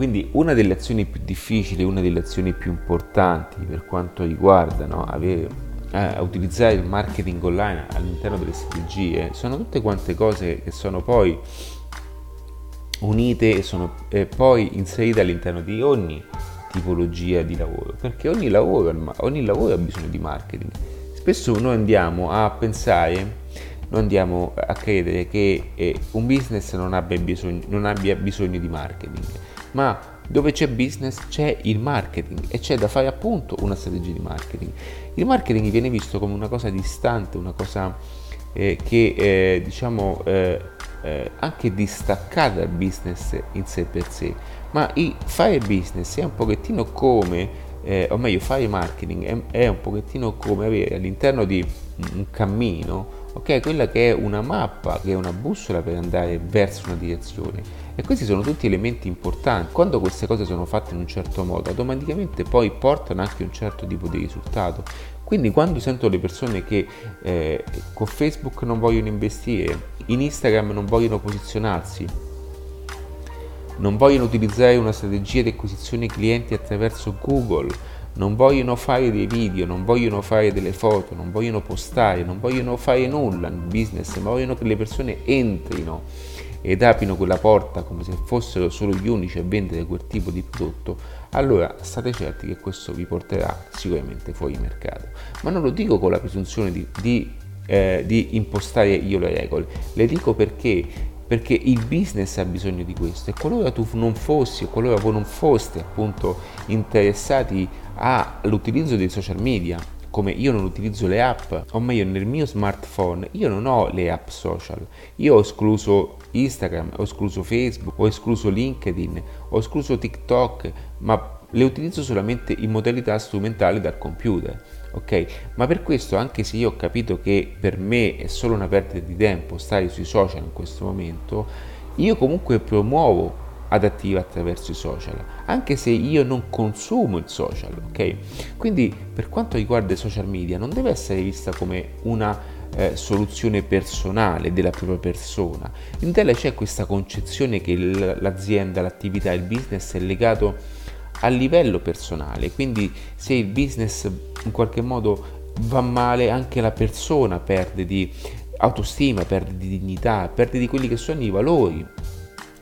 Quindi una delle azioni più difficili, una delle azioni più importanti per quanto riguarda no, avere, eh, utilizzare il marketing online all'interno delle strategie sono tutte quante cose che sono poi unite e sono eh, poi inserite all'interno di ogni tipologia di lavoro, perché ogni lavoro, ogni lavoro ha bisogno di marketing. Spesso noi andiamo a pensare, noi andiamo a credere che eh, un business non abbia, bisogno, non abbia bisogno di marketing, ma dove c'è business c'è il marketing e c'è da fare appunto una strategia di marketing. Il marketing viene visto come una cosa distante, una cosa eh, che eh, diciamo eh, eh, anche distaccata dal business in sé per sé, ma il fare business è un pochettino come, eh, o meglio fare marketing è, è, un pochettino come avere all'interno di un cammino, ok, quella che è una mappa, che è una bussola per andare verso una direzione. E questi sono tutti elementi importanti. Quando queste cose sono fatte in un certo modo, automaticamente poi portano anche un certo tipo di risultato. Quindi quando sento le persone che eh, con Facebook non vogliono investire, in Instagram non vogliono posizionarsi, non vogliono utilizzare una strategia di acquisizione clienti attraverso Google, non vogliono fare dei video, non vogliono fare delle foto, non vogliono postare, non vogliono fare nulla nel business, ma vogliono che le persone entrino ed aprino quella porta come se fossero solo gli unici a vendere quel tipo di prodotto, allora state certi che questo vi porterà sicuramente fuori mercato. Ma non lo dico con la presunzione di, di, eh, di impostare io le regole, le dico perché perché il business ha bisogno di questo e qualora tu non fossi qualora voi non foste appunto interessati all'utilizzo dei social media come io non utilizzo le app, o meglio nel mio smartphone, io non ho le app social, io ho escluso Instagram, ho escluso Facebook, ho escluso LinkedIn, ho escluso TikTok, ma le utilizzo solamente in modalità strumentale dal computer. Ok, ma per questo, anche se io ho capito che per me è solo una perdita di tempo stare sui social in questo momento, io comunque promuovo adattiva attraverso i social, anche se io non consumo il social, ok? Quindi per quanto riguarda i social media non deve essere vista come una eh, soluzione personale della propria persona. In tele c'è questa concezione che l'azienda, l'attività, il business è legato a livello personale, quindi se il business in qualche modo va male anche la persona perde di autostima, perde di dignità, perde di quelli che sono i valori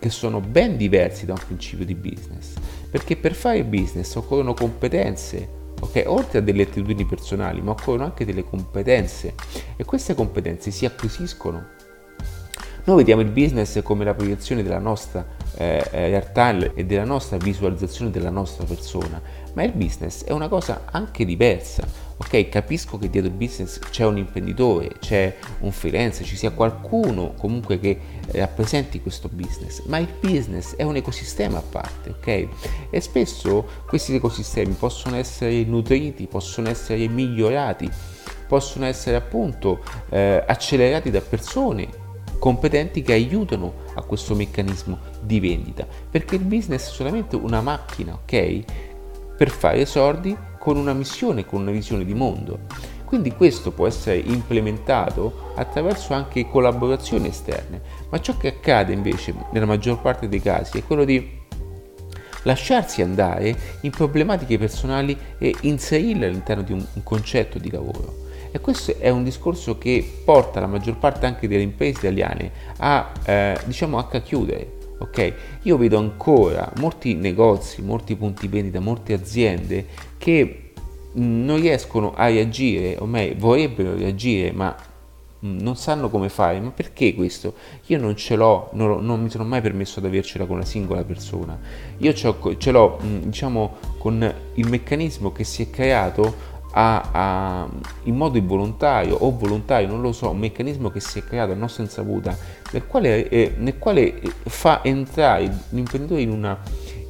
che sono ben diversi da un principio di business, perché per fare business occorrono competenze, ok? Oltre a delle attitudini personali, ma occorrono anche delle competenze e queste competenze si acquisiscono. Noi vediamo il business come la proiezione della nostra eh, eh realtà e della nostra visualizzazione della nostra persona, ma il business è una cosa anche diversa ok, capisco che dietro il business c'è un imprenditore, c'è un freelance, ci sia qualcuno comunque che rappresenti questo business, ma il business è un ecosistema a parte, ok? E spesso questi ecosistemi possono essere nutriti, possono essere migliorati, possono essere appunto eh, accelerati da persone competenti che aiutano a questo meccanismo di vendita, perché il business è solamente una macchina, ok? Per fare soldi con una missione, con una visione di mondo. Quindi questo può essere implementato attraverso anche collaborazioni esterne, ma ciò che accade invece nella maggior parte dei casi è quello di lasciarsi andare in problematiche personali e inserirle all'interno di un, concetto di lavoro. E questo è un discorso che porta la maggior parte anche delle imprese italiane a, eh, diciamo, a chiudere. Ok, io vedo ancora molti negozi, molti punti vendita, molte aziende che non riescono a reagire, o meglio vorrebbero reagire, ma mm, non sanno come fare. Ma perché questo? Io non ce l'ho, non, non mi sono mai permesso di avercela con una singola persona. Io ce l'ho, mm, diciamo, con il meccanismo che si è creato a, a, in modo involontario o volontario, non lo so, un meccanismo che si è creato a nostra insaputa, nel quale, eh, nel quale fa entrare l'imprenditore in, una,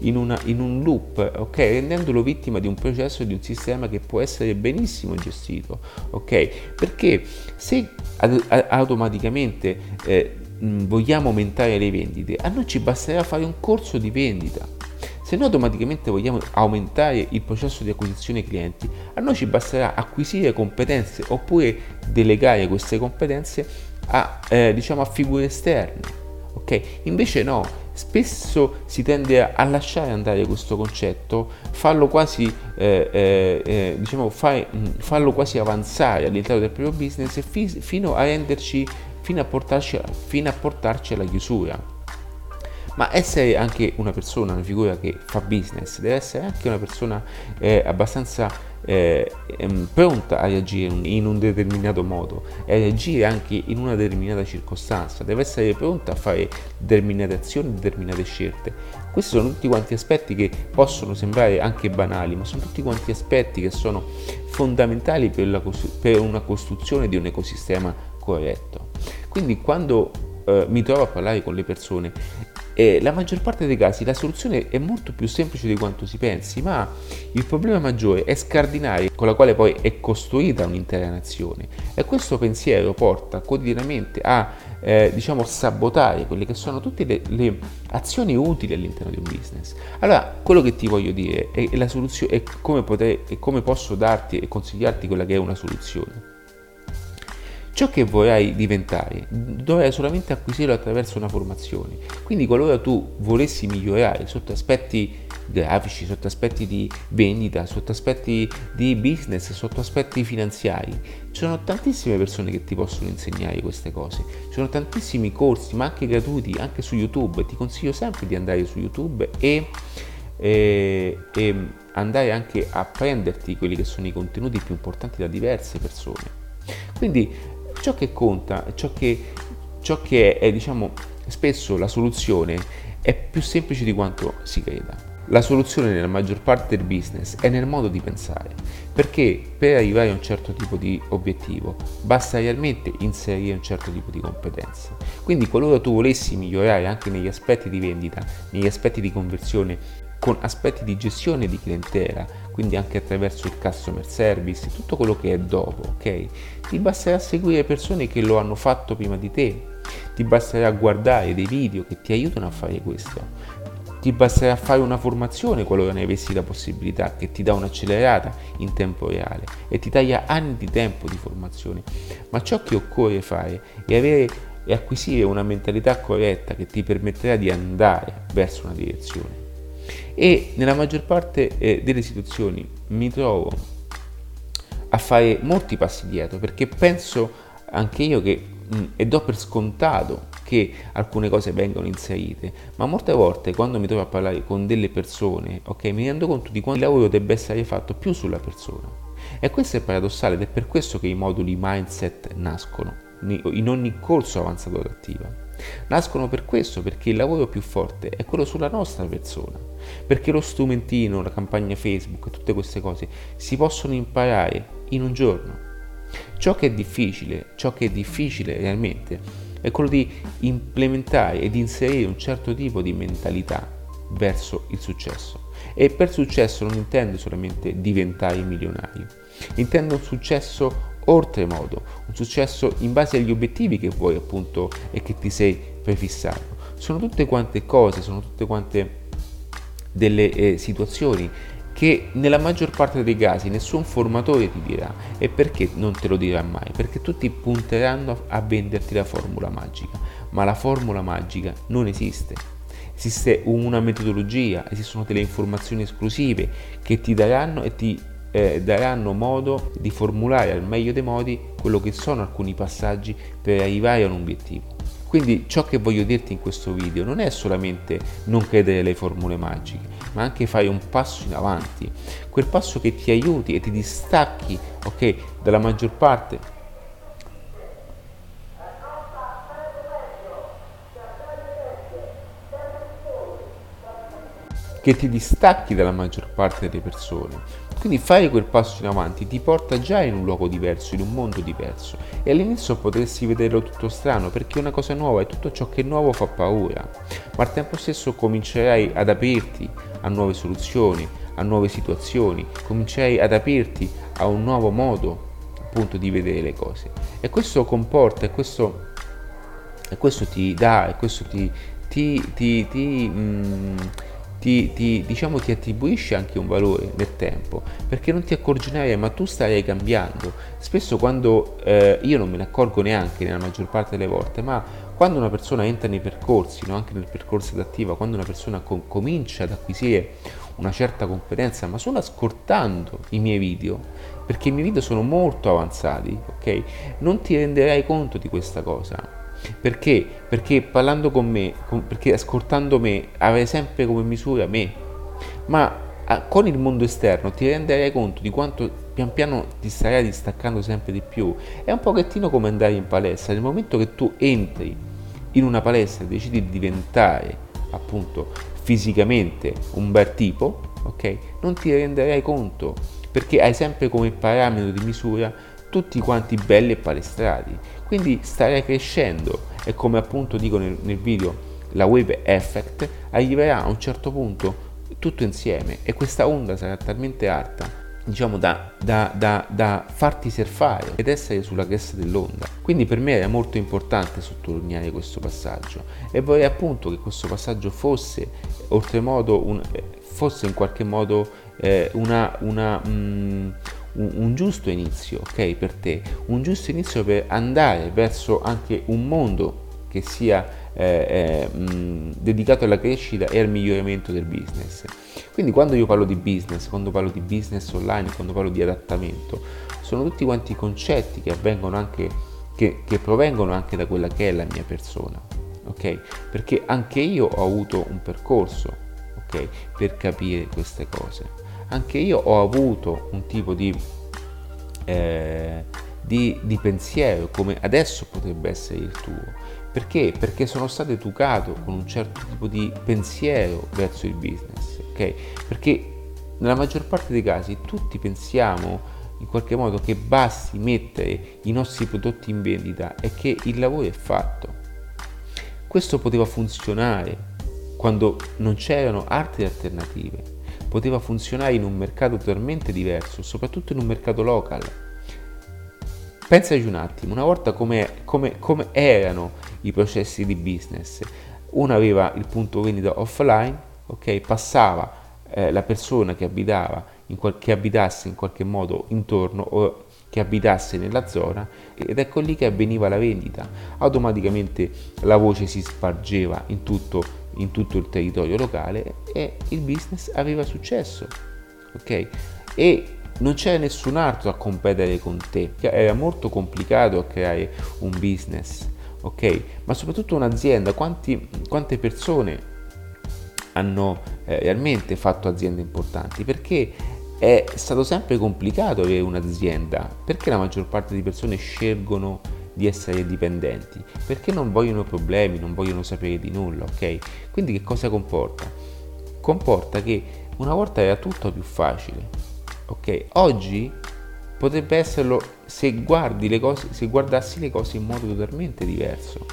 in, una, in un loop, ok, rendendolo vittima di un processo, di un sistema che può essere benissimo gestito, ok? Perché se ad, a, automaticamente eh, vogliamo aumentare le vendite, a noi ci basterà fare un corso di vendita se noi automaticamente vogliamo aumentare il processo di acquisizione clienti, a noi ci basterà acquisire competenze oppure delegare queste competenze a, eh, diciamo a figure esterne. Ok? Invece no, spesso si tende a lasciare andare questo concetto, farlo quasi, eh, eh, eh diciamo, fai, farlo quasi avanzare all'interno del proprio business fi, fino a renderci, fino a portarci, fino a portarci alla chiusura ma essere anche una persona, una figura che fa business, deve essere anche una persona eh, abbastanza eh, ehm, pronta a reagire in un determinato modo e a reagire anche in una determinata circostanza, deve essere pronta a fare determinate azioni, determinate scelte. Questi sono tutti quanti aspetti che possono sembrare anche banali, ma sono tutti quanti aspetti che sono fondamentali per, la, per una costruzione di un ecosistema corretto. Quindi quando eh, mi trovo a parlare con le persone e la maggior parte dei casi la soluzione è molto più semplice di quanto si pensi, ma il problema maggiore è scardinare con la quale poi è costruita un'intera nazione. E questo pensiero porta quotidianamente a eh, diciamo sabotare quelle che sono tutte le, le, azioni utili all'interno di un business. Allora, quello che ti voglio dire è, è la soluzione è come, poter, è come posso darti e consigliarti quella che è una soluzione. Ciò che vorrai diventare dovrai solamente acquisirlo attraverso una formazione. Quindi qualora tu volessi migliorare sotto aspetti grafici, sotto aspetti di vendita, sotto aspetti di business, sotto aspetti finanziari, ci sono tantissime persone che ti possono insegnare queste cose. Ci sono tantissimi corsi, ma anche gratuiti, anche su YouTube. Ti consiglio sempre di andare su YouTube e, e, andare anche a prenderti quelli che sono i contenuti più importanti da diverse persone. Quindi ciò che conta, ciò che, ciò che è, diciamo, spesso la soluzione è più semplice di quanto si creda. La soluzione nella maggior parte del business è nel modo di pensare, perché per arrivare a un certo tipo di obiettivo basta realmente inserire un certo tipo di competenze. Quindi qualora tu volessi migliorare anche negli aspetti di vendita, negli aspetti di conversione, con aspetti di gestione di clientela, quindi anche attraverso il customer service, tutto quello che è dopo, ok? Ti basterà seguire persone che lo hanno fatto prima di te, ti basterà guardare dei video che ti aiutano a fare questo. Ti basterà fare una formazione qualora ne avessi la possibilità, che ti dà un'accelerata in tempo reale e ti taglia anni di tempo di formazione. Ma ciò che occorre fare è avere e acquisire una mentalità corretta che ti permetterà di andare verso una direzione e nella maggior parte eh, delle situazioni mi trovo a fare molti passi dietro perché penso anche io che mh, e do per scontato che alcune cose vengano inserite, ma molte volte quando mi trovo a parlare con delle persone, ok, mi rendo conto di quanto il lavoro debba essere fatto più sulla persona. E questo è paradossale ed è per questo che i moduli mindset nascono in ogni corso avanzato adattiva. Nascono per questo, perché il lavoro più forte è quello sulla nostra persona, perché lo strumentino, la campagna Facebook, tutte queste cose si possono imparare in un giorno. Ciò che è difficile, ciò che è difficile realmente è quello di implementare ed inserire un certo tipo di mentalità verso il successo. E per successo non intendo solamente diventare milionario, intendo un successo oltremodo, un successo in base agli obiettivi che vuoi appunto e che ti sei prefissato. Sono tutte quante cose, sono tutte quante delle eh, situazioni che nella maggior parte dei casi nessun formatore ti dirà e perché non te lo dirà mai? Perché tutti punteranno a venderti la formula magica, ma la formula magica non esiste. Esiste una metodologia, esistono delle informazioni esclusive che ti daranno e ti eh, daranno modo di formulare al meglio dei modi quello che sono alcuni passaggi per arrivare a un obiettivo. Quindi ciò che voglio dirti in questo video non è solamente non credere alle formule magiche, ma anche fare un passo in avanti, quel passo che ti aiuti e ti distacchi, ok, dalla maggior parte che ti distacchi dalla maggior parte delle persone. Quindi fare quel passo in avanti ti porta già in un luogo diverso, in un mondo diverso. E all'inizio potresti vederlo tutto strano perché è una cosa nuova e tutto ciò che è nuovo fa paura, ma al tempo stesso comincerai ad aprirti a nuove soluzioni, a nuove situazioni, comincerai ad aprirti a un nuovo modo appunto di vedere le cose. E questo comporta e questo, e questo ti dà e questo ti, ti, ti, ti mm, ti, ti, diciamo, ti attribuisce anche un valore nel tempo, perché non ti accorgerai, ma tu starai cambiando. Spesso quando eh, io non me ne accorgo neanche nella maggior parte delle volte, ma quando una persona entra nei percorsi, no? anche nel percorso adattivo, quando una persona com- comincia ad acquisire una certa competenza, ma solo ascoltando i miei video, perché i miei video sono molto avanzati, ok? Non ti renderai conto di questa cosa perché? Perché parlando con me, con, perché ascoltando me, avrai sempre come misura me, ma a, con il mondo esterno ti renderai conto di quanto pian piano ti starai distaccando sempre di più. È un pochettino come andare in palestra, nel momento che tu entri in una palestra e decidi di diventare appunto fisicamente un bel tipo, ok? Non ti renderai conto perché hai sempre come parametro di misura tutti quanti belli e palestrati. Quindi starei crescendo e come appunto dico nel, nel video, la wave effect arriverà a un certo punto tutto insieme e questa onda sarà talmente alta diciamo da, da, da, da, farti surfare ed essere sulla cresta dell'onda. Quindi per me era molto importante sottolineare questo passaggio e vorrei appunto che questo passaggio fosse oltremodo un, fosse in qualche modo eh, una, una, mm, un, un giusto inizio, ok, per te, un giusto inizio per andare verso anche un mondo che sia eh, eh, mh, dedicato alla crescita e al miglioramento del business. Quindi quando io parlo di business, quando parlo di business online, quando parlo di adattamento, sono tutti quanti concetti che avvengono anche, che, che provengono anche da quella che è la mia persona, ok? Perché anche io ho avuto un percorso, ok, per capire queste cose anche io ho avuto un tipo di, eh, di, di pensiero come adesso potrebbe essere il tuo. Perché? Perché sono stato educato con un certo tipo di pensiero verso il business, ok? Perché nella maggior parte dei casi tutti pensiamo in qualche modo che basti mettere i nostri prodotti in vendita e che il lavoro è fatto. Questo poteva funzionare quando non c'erano altre alternative poteva funzionare in un mercato totalmente diverso, soprattutto in un mercato local. Pensaci un attimo, una volta come, come, come erano i processi di business. Uno aveva il punto vendita offline, ok, passava eh, la persona che abitava, in qual- che abitasse in qualche modo intorno o che abitasse nella zona ed ecco lì che avveniva la vendita. Automaticamente la voce si spargeva in tutto in tutto il territorio locale e il business aveva successo. Ok? E non c'era nessun altro a competere con te, era molto complicato creare un business, ok? Ma soprattutto un'azienda, quanti, quante persone hanno eh, realmente fatto aziende importanti? Perché è stato sempre complicato avere un'azienda, perché la maggior parte di persone scelgono di essere dipendenti, perché non vogliono problemi, non vogliono sapere di nulla, ok? Quindi che cosa comporta? Comporta che una volta era tutto più facile, ok? Oggi potrebbe esserlo se guardi le cose, se guardassi le cose in modo totalmente diverso.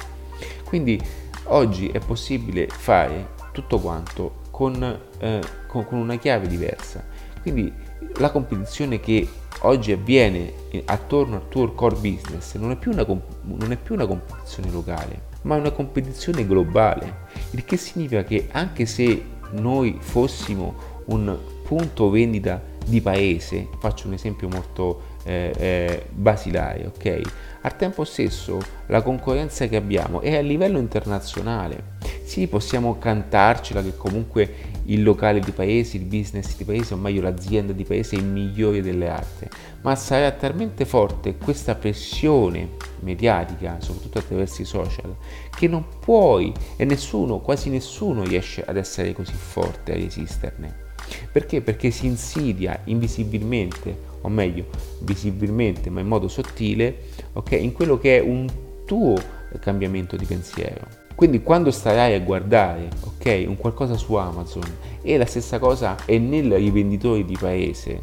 Quindi oggi è possibile fare tutto quanto con, eh, con, con una chiave diversa. Quindi la competizione che oggi avviene attorno al tuo core business non è più una, non è più una competizione locale, ma una competizione globale, il che significa che anche se noi fossimo un punto vendita di paese, faccio un esempio molto eh, eh, basilare, ok? Al tempo stesso la concorrenza che abbiamo è a livello internazionale. Sì, possiamo cantarcela che comunque il locale di paese, il business di paese, o meglio l'azienda di paese è il migliore delle altre, ma sarà talmente forte questa pressione mediatica, soprattutto attraverso i social, che non puoi e nessuno, quasi nessuno riesce ad essere così forte a resisterne. Perché? Perché si insidia invisibilmente, o meglio, visibilmente, ma in modo sottile, ok, in quello che è un tuo cambiamento di pensiero. Quindi quando starai a guardare, ok, un qualcosa su Amazon e la stessa cosa è nel rivenditore di paese,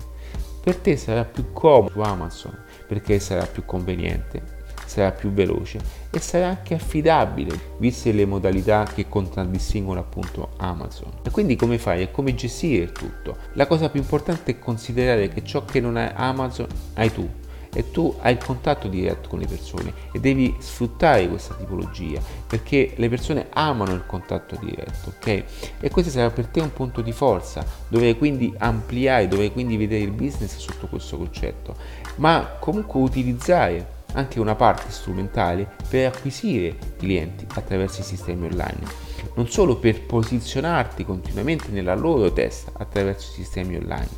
per te sarà più comodo su Amazon perché sarà più conveniente, sarà più veloce e sarà anche affidabile, viste le modalità che contraddistinguono appunto Amazon. E quindi come fai? E come gestire il tutto? La cosa più importante è considerare che ciò che non è Amazon hai tu e tu hai il contatto diretto con le persone e devi sfruttare questa tipologia perché le persone amano il contatto diretto, ok? E questo sarà per te un punto di forza, dove quindi ampliare, dove quindi vedere il business sotto questo concetto, ma comunque utilizzare anche una parte strumentale per acquisire clienti attraverso i sistemi online non solo per posizionarti continuamente nella loro testa attraverso i sistemi online.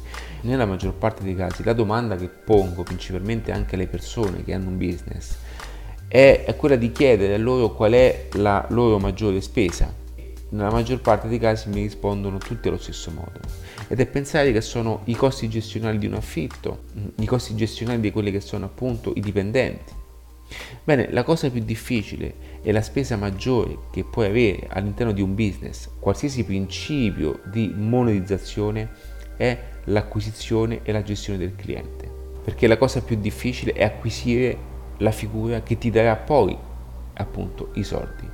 Nella maggior parte dei casi la domanda che pongo principalmente anche alle persone che hanno un business è, è quella di chiedere a loro qual è la loro maggiore spesa. Nella maggior parte dei casi mi rispondono tutti allo stesso modo ed è pensare che sono i costi gestionali di un affitto, i costi gestionali di quelli che sono appunto i dipendenti Bene, la cosa più difficile e la spesa maggiore che puoi avere all'interno di un business, qualsiasi principio di monetizzazione, è l'acquisizione e la gestione del cliente. Perché la cosa più difficile è acquisire la figura che ti darà poi appunto i soldi.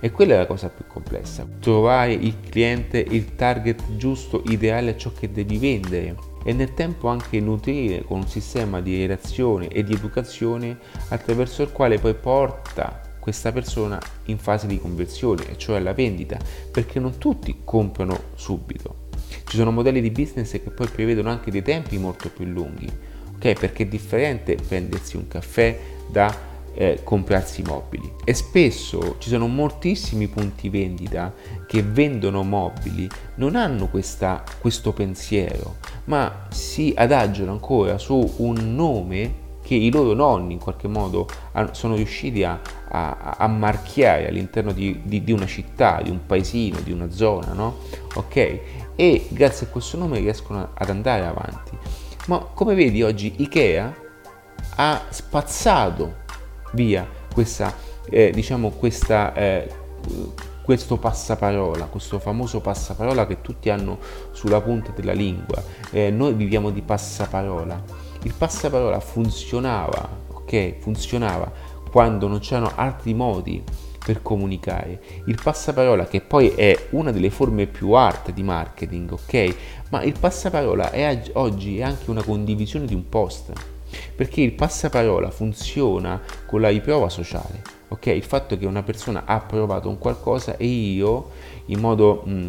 E quella è la cosa più complessa, trovare il cliente, il target giusto, ideale a ciò che devi vendere e nel tempo anche nutrire con un sistema di relazione e di educazione attraverso il quale poi porta questa persona in fase di conversione, cioè alla vendita, perché non tutti comprano subito. Ci sono modelli di business che poi prevedono anche dei tempi molto più lunghi, ok? Perché è differente prendersi un caffè da eh, comprarsi mobili e spesso ci sono moltissimi punti vendita che vendono mobili non hanno questa, questo pensiero ma si adagiano ancora su un nome che i loro nonni in qualche modo sono riusciti a, a, a marchiare all'interno di, di, di, una città, di un paesino, di una zona, no? Ok? E grazie a questo nome riescono ad andare avanti. Ma come vedi oggi Ikea ha spazzato via questa, eh, diciamo questa, eh, questo passaparola, questo famoso passaparola che tutti hanno sulla punta della lingua. Eh, noi viviamo di passaparola. Il passaparola funzionava, ok? Funzionava quando non c'erano altri modi per comunicare. Il passaparola, che poi è una delle forme più arte di marketing, ok? Ma il passaparola è, oggi è anche una condivisione di un post perché il passaparola funziona con la riprova sociale, ok? Il fatto che una persona ha provato un qualcosa e io in modo mh,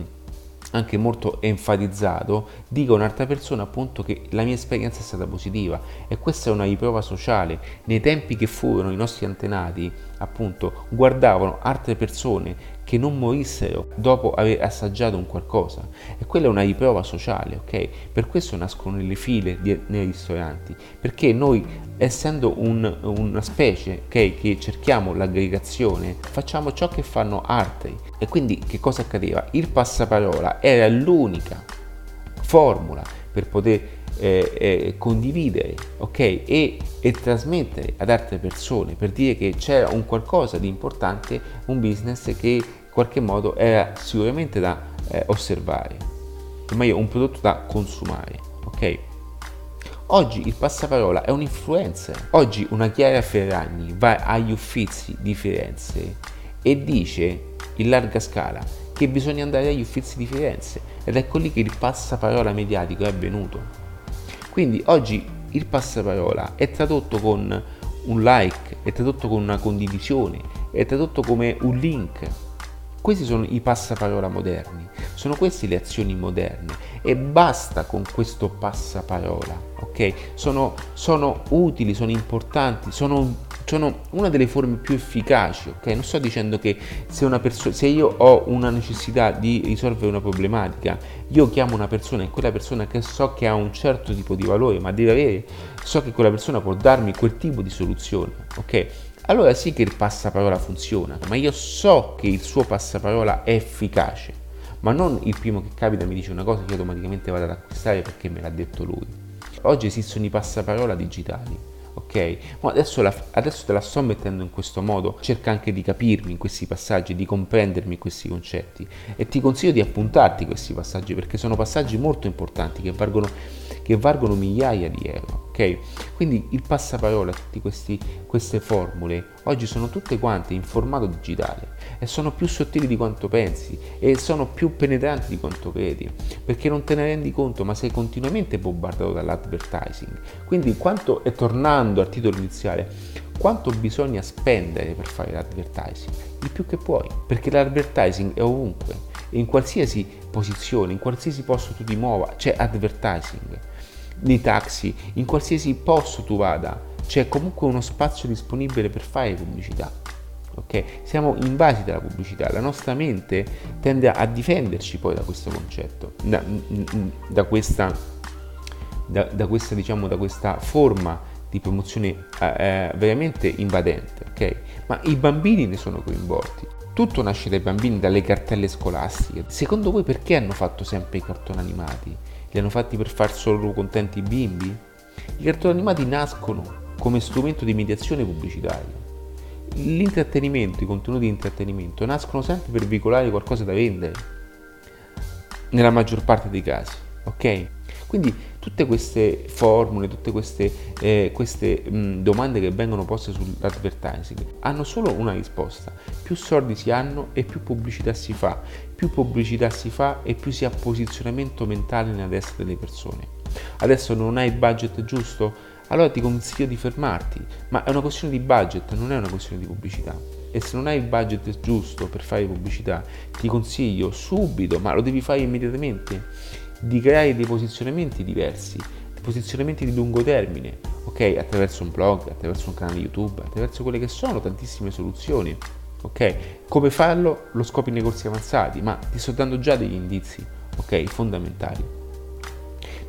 anche molto enfatizzato dico a un'altra persona appunto che la mia esperienza è stata positiva e questa è una riprova sociale. Nei tempi che furono i nostri antenati appunto guardavano altre persone che non morissero dopo aver assaggiato un qualcosa e quella è una riprova sociale, ok? Per questo nascono le file di, nei ristoranti, perché noi essendo un, una specie okay, che cerchiamo l'aggregazione, facciamo ciò che fanno altri e quindi che cosa accadeva? Il passaparola era l'unica formula per poter eh, eh, condividere ok e, e, trasmettere ad altre persone per dire che c'era un qualcosa di importante un business che in qualche modo era sicuramente da eh, osservare ma io un prodotto da consumare ok Oggi il passaparola è un influencer. Oggi una Chiara Ferragni va agli uffizi di Firenze e dice in larga scala che bisogna andare agli uffizi di Firenze ed ecco lì che il passaparola mediatico è avvenuto. Quindi oggi il passaparola è tradotto con un like, è tradotto con una condivisione, è tradotto come un link. Questi sono i passaparola moderni, sono queste le azioni moderne e basta con questo passaparola, ok? Sono, sono utili, sono importanti, sono sono una delle forme più efficaci, ok? Non sto dicendo che se, perso- se io ho una necessità di risolvere una problematica, io chiamo una persona e quella persona che so che ha un certo tipo di valore, ma deve avere, so che quella persona può darmi quel tipo di soluzione, ok? Allora sì che il passaparola funziona, ma io so che il suo passaparola è efficace, ma non il primo che capita mi dice una cosa che io automaticamente vado ad acquistare perché me l'ha detto lui. Oggi esistono i passaparola digitali ok? Ma adesso, la, adesso te la sto mettendo in questo modo, cerca anche di capirmi in questi passaggi, di comprendermi questi concetti e ti consiglio di appuntarti questi passaggi perché sono passaggi molto importanti che valgono, che valgono migliaia di euro. Quindi il passaparola, tutte queste formule, oggi sono tutte quante in formato digitale e sono più sottili di quanto pensi e sono più penetranti di quanto vedi, perché non te ne rendi conto, ma sei continuamente bombardato dall'advertising. Quindi quanto, e tornando al titolo iniziale, quanto bisogna spendere per fare l'advertising? Il più che puoi, perché l'advertising è ovunque, in qualsiasi posizione, in qualsiasi posto tu ti muova, c'è advertising. Nei taxi, in qualsiasi posto tu vada, c'è comunque uno spazio disponibile per fare pubblicità. Okay? Siamo invasi dalla pubblicità, la nostra mente tende a difenderci poi da questo concetto, da, da questa, da, da, questa, diciamo, da questa forma di promozione eh, eh, veramente invadente. Okay? Ma i bambini ne sono coinvolti. Tutto nasce dai bambini, dalle cartelle scolastiche. Secondo voi perché hanno fatto sempre i cartoni animati? Li hanno fatti per far solo contenti i bimbi? I cartoni animati nascono come strumento di mediazione pubblicitaria. L'intrattenimento, i contenuti di intrattenimento nascono sempre per veicolare qualcosa da vendere, nella maggior parte dei casi, ok? Quindi tutte queste formule, tutte queste, eh, queste mh, domande che vengono poste sull'advertising hanno solo una risposta. Più soldi si hanno e più pubblicità si fa. Più pubblicità si fa e più si ha posizionamento mentale nella testa delle persone. Adesso non hai il budget giusto? Allora ti consiglio di fermarti, ma è una questione di budget, non è una questione di pubblicità e se non hai il budget giusto per fare pubblicità, ti consiglio subito, ma lo devi fare immediatamente, di creare dei posizionamenti diversi, posizionamenti di lungo termine, ok? Attraverso un blog, attraverso un canale YouTube, attraverso quelle che sono tantissime soluzioni, ok? Come farlo lo scopri nei corsi avanzati, ma ti sto dando già degli indizi, ok? Fondamentali.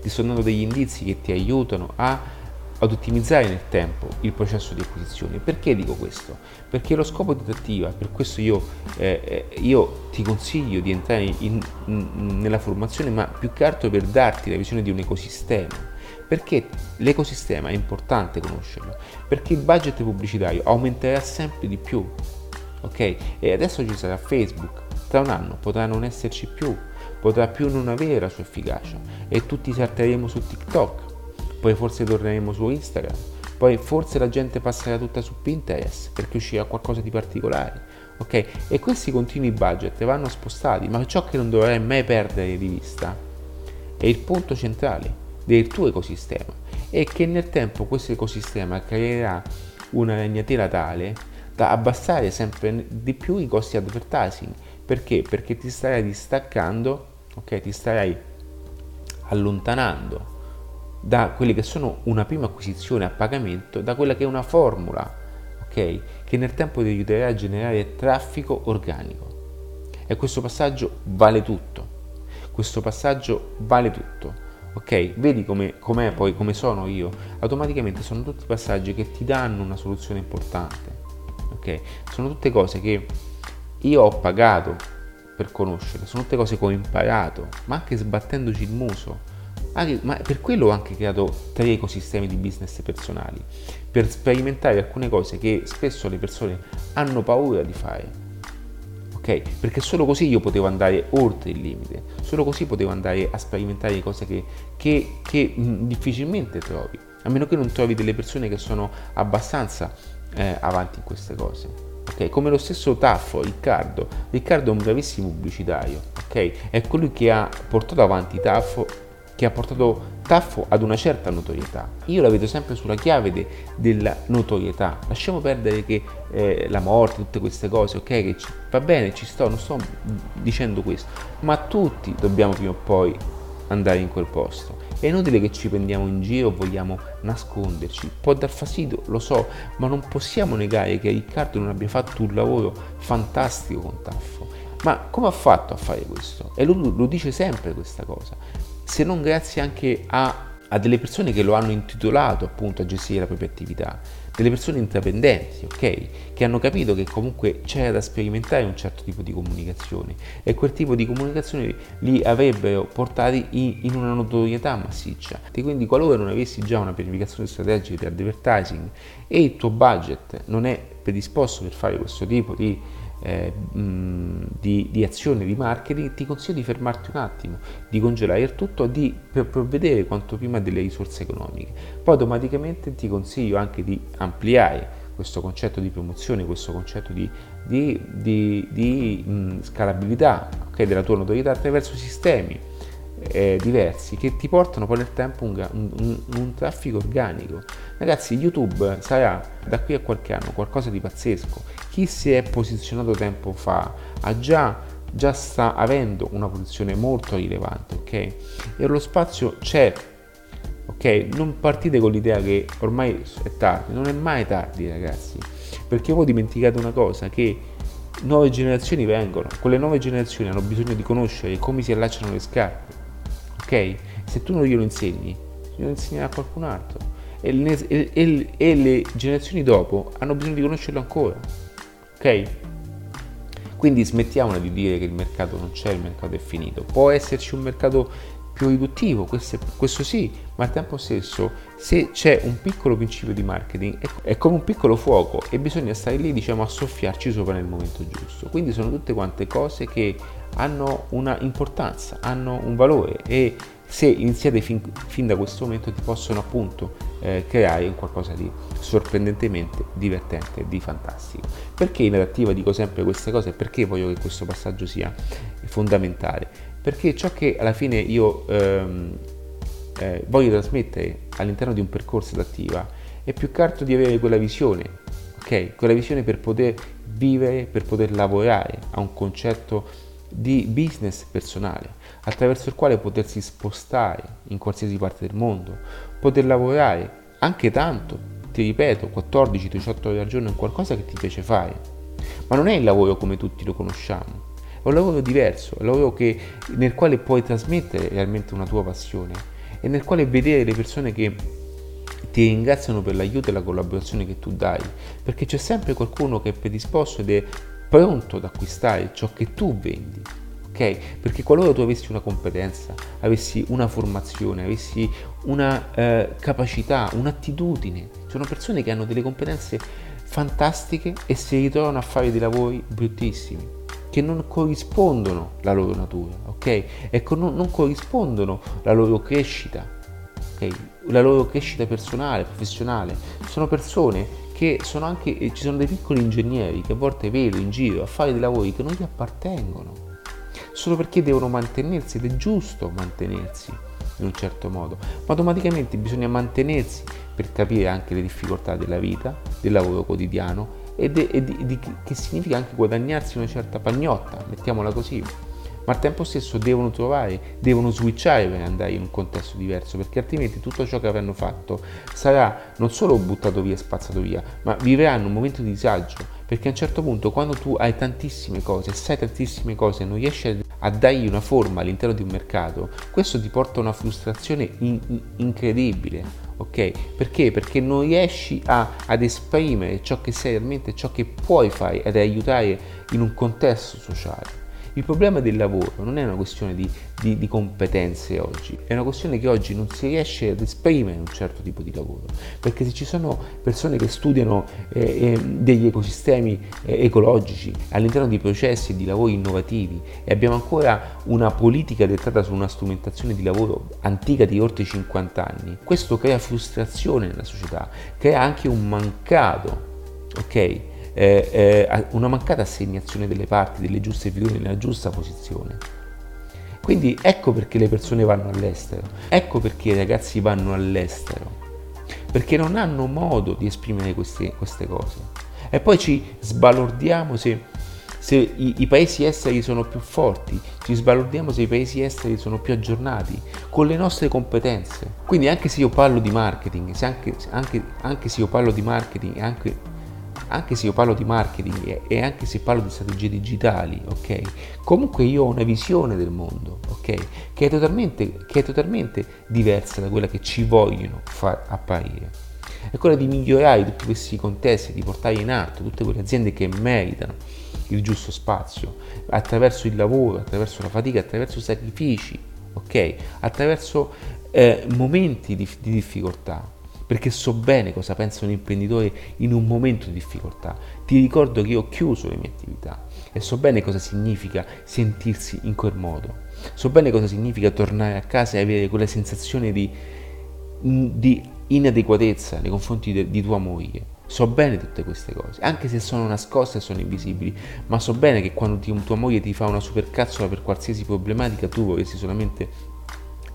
Ti sto dando degli indizi che ti aiutano a ad ottimizzare nel tempo il processo di acquisizione. Perché dico questo? Perché lo scopo di Tattiva, per questo io, eh, eh, io ti consiglio di entrare in, in, nella formazione, ma più che altro per darti la visione di un ecosistema. Perché l'ecosistema è importante conoscerlo? Perché il budget pubblicitario aumenterà sempre di più. Ok? E adesso ci sarà Facebook, tra un anno potrà non esserci più, potrà più non avere la sua efficacia e tutti salteremo su TikTok poi forse torneremo su Instagram, poi forse la gente passerà tutta su Pinterest perché uscirà qualcosa di particolare. Ok? E questi continui budget vanno spostati, ma ciò che non dovrai mai perdere di vista è il punto centrale del tuo ecosistema e che nel tempo questo ecosistema creerà una ragnatela tale da abbassare sempre di più i costi advertising. Perché? Perché ti starai distaccando, ok? Ti starai allontanando da quelle che sono una prima acquisizione a pagamento, da quella che è una formula, ok? Che nel tempo ti aiuterà a generare traffico organico. E questo passaggio vale tutto. Questo passaggio vale tutto. Ok? Vedi come, com'è poi, come sono io? Automaticamente sono tutti passaggi che ti danno una soluzione importante. Ok? Sono tutte cose che io ho pagato per conoscere, sono tutte cose che ho imparato, ma anche sbattendoci il muso anche, ma per quello ho anche creato tre ecosistemi di business personali, per sperimentare alcune cose che spesso le persone hanno paura di fare. Ok? Perché solo così io potevo andare oltre il limite, solo così potevo andare a sperimentare cose che, che, che difficilmente trovi, a meno che non trovi delle persone che sono abbastanza eh, avanti in queste cose. Okay, come lo stesso Taffo, Riccardo. Riccardo è un bravissimo pubblicitario, ok? È colui che ha portato avanti Taffo che ha portato Taffo ad una certa notorietà. Io la vedo sempre sulla chiave de, della notorietà. Lasciamo perdere che eh, la morte, tutte queste cose, ok? Che ci, va bene, ci sto, non sto dicendo questo, ma tutti dobbiamo prima o poi andare in quel posto. È inutile che ci prendiamo in giro vogliamo nasconderci. Può dar fastidio, lo so, ma non possiamo negare che Riccardo non abbia fatto un lavoro fantastico con Taffo. Ma come ha fatto a fare questo? E lui lo dice sempre questa cosa se non grazie anche a, a delle persone che lo hanno intitolato appunto a gestire la propria attività, delle persone intraprendenti, ok? Che hanno capito che comunque c'era da sperimentare un certo tipo di comunicazione e quel tipo di comunicazione li avrebbero portati in, in una notorietà massiccia. E quindi qualora non avessi già una pianificazione strategica di advertising e il tuo budget non è predisposto per fare questo tipo di eh, mh, di, di, azione di marketing, ti consiglio di fermarti un attimo, di congelare il tutto di, provvedere quanto prima delle risorse economiche. Poi automaticamente ti consiglio anche di ampliare questo concetto di promozione, questo concetto di, di, di, di mh, scalabilità okay, della tua notorietà attraverso sistemi eh, diversi che ti portano poi nel tempo un, un, un, traffico organico. Ragazzi, YouTube sarà da qui a qualche anno qualcosa di pazzesco. Chi si è posizionato tempo fa ha già già sta avendo una posizione molto rilevante, ok? E lo spazio c'è, ok? Non partite con l'idea che ormai è tardi, non è mai tardi, ragazzi, perché voi dimenticate una cosa che nuove generazioni vengono, quelle nuove generazioni hanno bisogno di conoscere come si allacciano le scarpe, ok? Se tu non glielo insegni, glielo insegnerà qualcun altro. E le, e, e le generazioni dopo hanno bisogno di conoscerlo ancora, ok? Quindi smettiamola di dire che il mercato non c'è, il mercato è finito. Può esserci un mercato più riduttivo, questo, questo, sì, ma al tempo stesso se c'è un piccolo principio di marketing è, è, come un piccolo fuoco e bisogna stare lì diciamo a soffiarci sopra nel momento giusto. Quindi sono tutte quante cose che hanno una importanza, hanno un valore e se iniziate fin, fin da questo momento ti possono appunto eh, creare qualcosa di sorprendentemente divertente di fantastico. Perché in adattiva dico sempre queste cose e perché voglio che questo passaggio sia fondamentale? Perché ciò che alla fine io ehm, eh, voglio trasmettere all'interno di un percorso adattiva è più che altro di avere quella visione, ok? Quella visione per poter vivere, per poter lavorare a un concetto di business personale, attraverso il quale potersi spostare in qualsiasi parte del mondo, poter lavorare anche tanto, ti ripeto, 14-18 ore al giorno in qualcosa che ti piace fare. Ma non è il lavoro come tutti lo conosciamo, è un lavoro diverso, è un lavoro che, nel quale puoi trasmettere realmente una tua passione e nel quale vedere le persone che ti ringraziano per l'aiuto e la collaborazione che tu dai, perché c'è sempre qualcuno che è predisposto ed è pronto ad acquistare ciò che tu vendi. Ok? Perché qualora tu avessi una competenza, avessi una formazione, avessi una eh, capacità, un'attitudine, sono persone che hanno delle competenze fantastiche e si ritrovano a fare dei lavori bruttissimi che non corrispondono alla loro natura, ok? E non, non corrispondono alla loro crescita, ok? La loro crescita personale, professionale. Sono persone che sono anche, ci sono dei piccoli ingegneri che a volte vedo in giro a fare dei lavori che non gli appartengono, solo perché devono mantenersi ed è giusto mantenersi in un certo modo, ma automaticamente bisogna mantenersi per capire anche le difficoltà della vita, del lavoro quotidiano e, de, e di, di, che significa anche guadagnarsi una certa pagnotta, mettiamola così. Ma al tempo stesso devono trovare, devono switchare per andare in un contesto diverso, perché altrimenti tutto ciò che avranno fatto sarà non solo buttato via e spazzato via, ma vivranno un momento di disagio, perché a un certo punto quando tu hai tantissime cose, sai tantissime cose non riesci a dargli una forma all'interno di un mercato, questo ti porta a una frustrazione in, incredibile. Ok? Perché? Perché non riesci a, ad esprimere ciò che sei realmente, ciò che puoi fare ed aiutare in un contesto sociale. Il problema del lavoro non è una questione di, di, di, competenze oggi, è una questione che oggi non si riesce ad esprimere un certo tipo di lavoro, perché se ci sono persone che studiano eh, eh, degli ecosistemi eh, ecologici all'interno di processi e di lavori innovativi e abbiamo ancora una politica dettata su una strumentazione di lavoro antica di oltre 50 anni, questo crea frustrazione nella società, crea anche un mancato, ok? Eh, eh, una mancata assegnazione delle parti, delle giuste figure nella giusta posizione. Quindi ecco perché le persone vanno all'estero, ecco perché i ragazzi vanno all'estero, perché non hanno modo di esprimere queste, queste cose. E poi ci sbalordiamo se, se i, i, paesi esteri sono più forti, ci sbalordiamo se i paesi esteri sono più aggiornati con le nostre competenze. Quindi anche se io parlo di marketing, se anche, anche, anche se io parlo di marketing, anche anche se io parlo di marketing e anche se parlo di strategie digitali, ok? Comunque io ho una visione del mondo, ok? Che è totalmente, che è totalmente diversa da quella che ci vogliono far apparire. È quella di migliorare tutti questi contesti, di portare in atto tutte quelle aziende che meritano il giusto spazio attraverso il lavoro, attraverso la fatica, attraverso sacrifici, ok? Attraverso eh, momenti di, di difficoltà perché so bene cosa pensa un imprenditore in un momento di difficoltà. Ti ricordo che io ho chiuso le mie attività e so bene cosa significa sentirsi in quel modo. So bene cosa significa tornare a casa e avere quella sensazione di, di inadeguatezza nei confronti de, di tua moglie. So bene tutte queste cose, anche se sono nascoste e sono invisibili, ma so bene che quando ti, tua moglie ti fa una supercazzola per qualsiasi problematica, tu vorresti solamente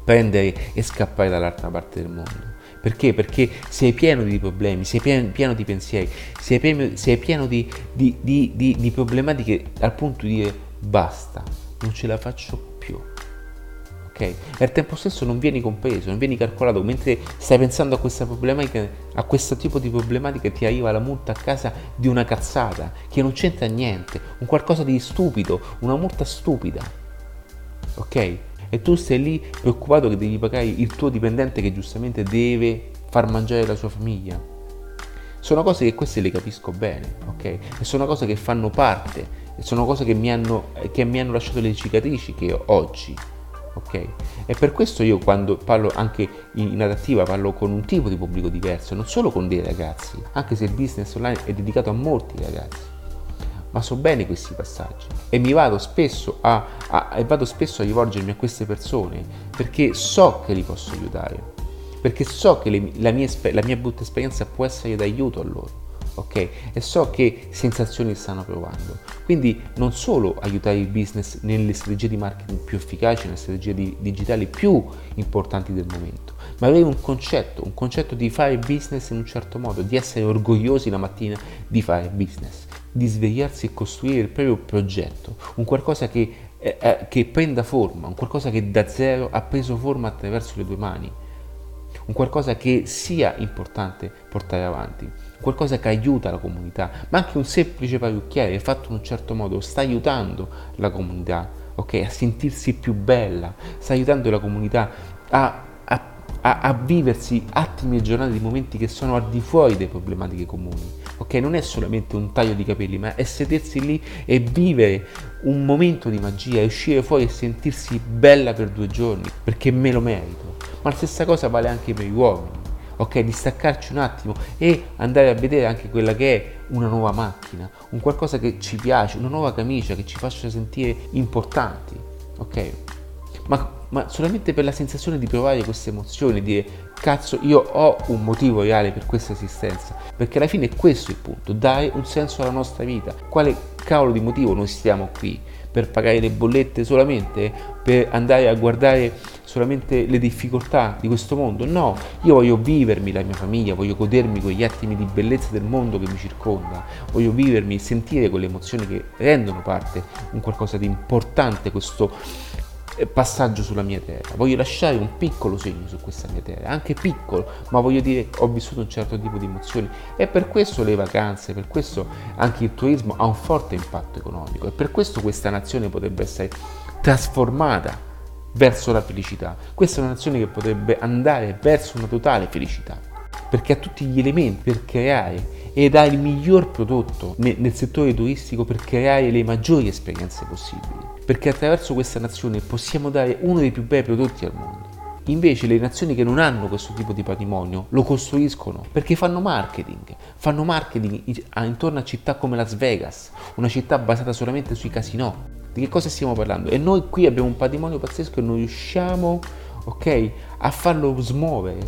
prendere e scappare dall'altra parte del mondo. Perché? Perché sei pieno di problemi, sei pieno, pieno di pensieri, sei pieno, sei pieno di, di, di, di problematiche al punto di dire basta, non ce la faccio più. Ok? E al tempo stesso non vieni compreso, non vieni calcolato, mentre stai pensando a questa problematica, a questo tipo di problematica ti arriva la multa a casa di una cazzata che non c'entra niente, un qualcosa di stupido, una multa stupida. Ok? E tu sei lì preoccupato che devi pagare il tuo dipendente che giustamente deve far mangiare la sua famiglia. Sono cose che queste le capisco bene, ok? E sono cose che fanno parte, sono cose che mi hanno, che mi hanno lasciato le cicatrici che oggi, ok? E per questo io quando parlo anche in adattiva parlo con un tipo di pubblico diverso, non solo con dei ragazzi, anche se il business online è dedicato a molti ragazzi ma so bene questi passaggi e mi vado spesso a, a, e vado spesso a rivolgermi a queste persone perché so che li posso aiutare, perché so che le, la, mia, la mia brutta esperienza può essere d'aiuto a loro. ok? E so che sensazioni stanno provando. Quindi non solo aiutare il business nelle strategie di marketing più efficaci, nelle strategie di, digitali più importanti del momento, ma avere un concetto, un concetto di fare business in un certo modo, di essere orgogliosi la mattina di fare business di svegliarsi e costruire il proprio progetto, un qualcosa che, eh, eh, che prenda forma, un qualcosa che da zero ha preso forma attraverso le tue mani, un qualcosa che sia importante portare avanti, qualcosa che aiuta la comunità, ma anche un semplice parrucchiere fatto in un certo modo sta aiutando la comunità okay, a sentirsi più bella, sta aiutando la comunità a a, a, viversi attimi e giornate di momenti che sono al di fuori delle problematiche comuni. Ok, non è solamente un taglio di capelli, ma è sedersi lì e vivere un momento di magia, uscire fuori e sentirsi bella per due giorni, perché me lo merito. Ma la stessa cosa vale anche per gli uomini. Ok, distaccarci un attimo e andare a vedere anche quella che è una nuova macchina, un qualcosa che ci piace, una nuova camicia che ci faccia sentire importanti. Ok? Ma ma solamente per la sensazione di provare queste emozioni, di dire cazzo io ho un motivo reale per questa esistenza, perché alla fine è questo il punto, dare un senso alla nostra vita. Quale cavolo di motivo noi stiamo qui? Per pagare le bollette solamente? Per andare a guardare solamente le difficoltà di questo mondo? No, io voglio vivermi la mia famiglia, voglio godermi quegli attimi di bellezza del mondo che mi circonda, voglio vivermi e sentire quelle emozioni che rendono parte un qualcosa di importante, questo passaggio sulla mia terra, voglio lasciare un piccolo segno su questa mia terra, anche piccolo, ma voglio dire ho vissuto un certo tipo di emozioni. E per questo le vacanze, per questo anche il turismo ha un forte impatto economico. E per questo questa nazione potrebbe essere trasformata verso la felicità. Questa è una nazione che potrebbe andare verso una totale felicità. Perché ha tutti gli elementi per creare ed ha il miglior prodotto nel settore turistico per creare le maggiori esperienze possibili perché attraverso questa nazione possiamo dare uno dei più bei prodotti al mondo. Invece le nazioni che non hanno questo tipo di patrimonio lo costruiscono perché fanno marketing, fanno marketing intorno a città come Las Vegas, una città basata solamente sui casinò. Di che cosa stiamo parlando? E noi qui abbiamo un patrimonio pazzesco e non riusciamo, ok, a farlo smuovere.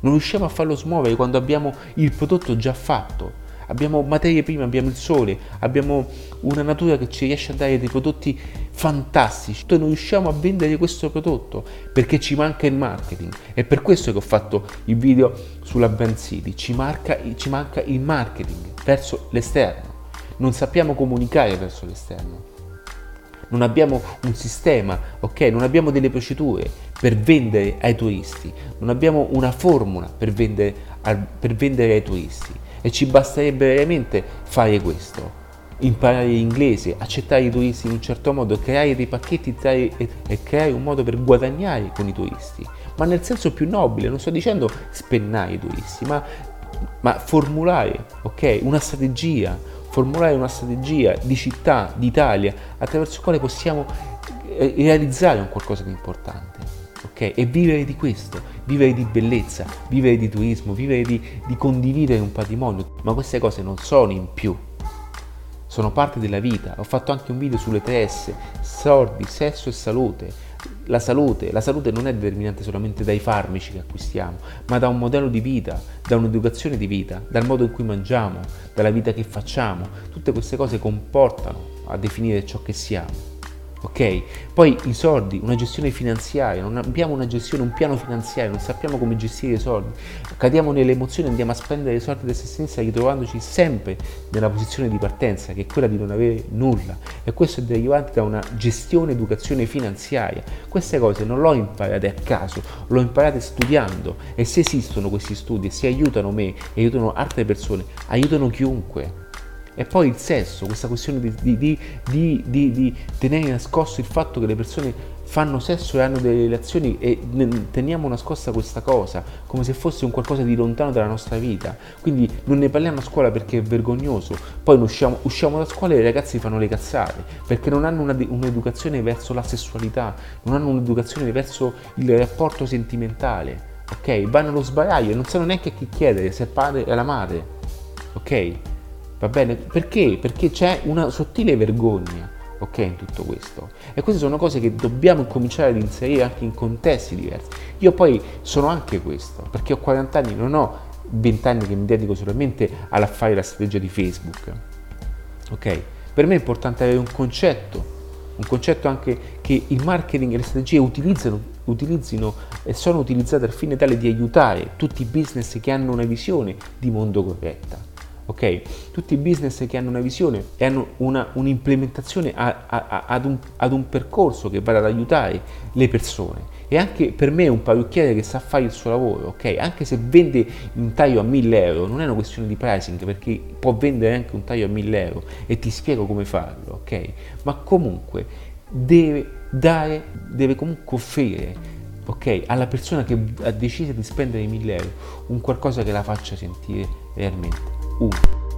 Non riusciamo a farlo smuovere quando abbiamo il prodotto già fatto abbiamo materie prime, abbiamo il sole, abbiamo una natura che ci riesce a dare dei prodotti fantastici. Noi non riusciamo a vendere questo prodotto perché ci manca il marketing. È per questo che ho fatto il video sulla Brand City. Ci, marca, ci manca il marketing verso l'esterno. Non sappiamo comunicare verso l'esterno. Non abbiamo un sistema, ok? Non abbiamo delle procedure per vendere ai turisti. Non abbiamo una formula per vendere, per vendere ai turisti e ci basterebbe veramente fare questo. Imparare l'inglese, accettare i turisti in un certo modo, creare dei pacchetti e, e creare un modo per guadagnare con i turisti, ma nel senso più nobile, non sto dicendo spennare i turisti, ma, ma formulare okay, una strategia, formulare una strategia di città, d'Italia, attraverso la quale possiamo eh, realizzare un qualcosa di importante. Ok? E vivere di questo, vivere di bellezza, vivere di turismo, vivere di, di condividere un patrimonio, ma queste cose non sono in più, sono parte della vita. Ho fatto anche un video sulle tre S, soldi, sesso e salute. La salute, la salute non è determinante solamente dai farmaci che acquistiamo, ma da un modello di vita, da un'educazione di vita, dal modo in cui mangiamo, dalla vita che facciamo. Tutte queste cose comportano a definire ciò che siamo ok? Poi i soldi, una gestione finanziaria, non abbiamo una gestione, un piano finanziario, non sappiamo come gestire i soldi, cadiamo nelle emozioni, andiamo a spendere i soldi da se stessi ritrovandoci sempre nella posizione di partenza che è quella di non avere nulla e questo è derivante da una gestione educazione finanziaria. Queste cose non l'ho imparate a caso, l'ho imparate studiando e se esistono questi studi e se aiutano me e aiutano altre persone, aiutano chiunque. E poi il sesso, questa questione di, di, di, di, tenere nascosto il fatto che le persone fanno sesso e hanno delle relazioni e teniamo nascosta questa cosa come se fosse un qualcosa di lontano dalla nostra vita. Quindi non ne parliamo a scuola perché è vergognoso, poi usciamo, usciamo da scuola e i ragazzi fanno le cazzate perché non hanno una, un'educazione verso la sessualità, non hanno un'educazione verso il rapporto sentimentale. Ok? Vanno allo sbaraglio e non sanno neanche a chi chiedere, se è il padre o la madre. Ok? Va bene? Perché? Perché c'è una sottile vergogna, ok, in tutto questo. E queste sono cose che dobbiamo cominciare ad inserire anche in contesti diversi. Io poi sono anche questo, perché ho 40 anni, non ho 20 anni che mi dedico solamente all'affare la strategia di Facebook. Ok? Per me è importante avere un concetto, un concetto anche che il marketing e le strategie utilizzano, utilizzino e sono utilizzate al fine tale di aiutare tutti i business che hanno una visione di mondo corretta ok? Tutti i business che hanno una visione e hanno una, un'implementazione a, a, ad, un, ad, un, percorso che vada ad aiutare le persone. E anche per me un parrucchiere che sa fare il suo lavoro, ok? Anche se vende un taglio a 1000 euro, non è una questione di pricing perché può vendere anche un taglio a 1000 euro e ti spiego come farlo, ok? Ma comunque deve dare, deve comunque offrire ok, alla persona che ha deciso di spendere 1000 euro un qualcosa che la faccia sentire realmente U.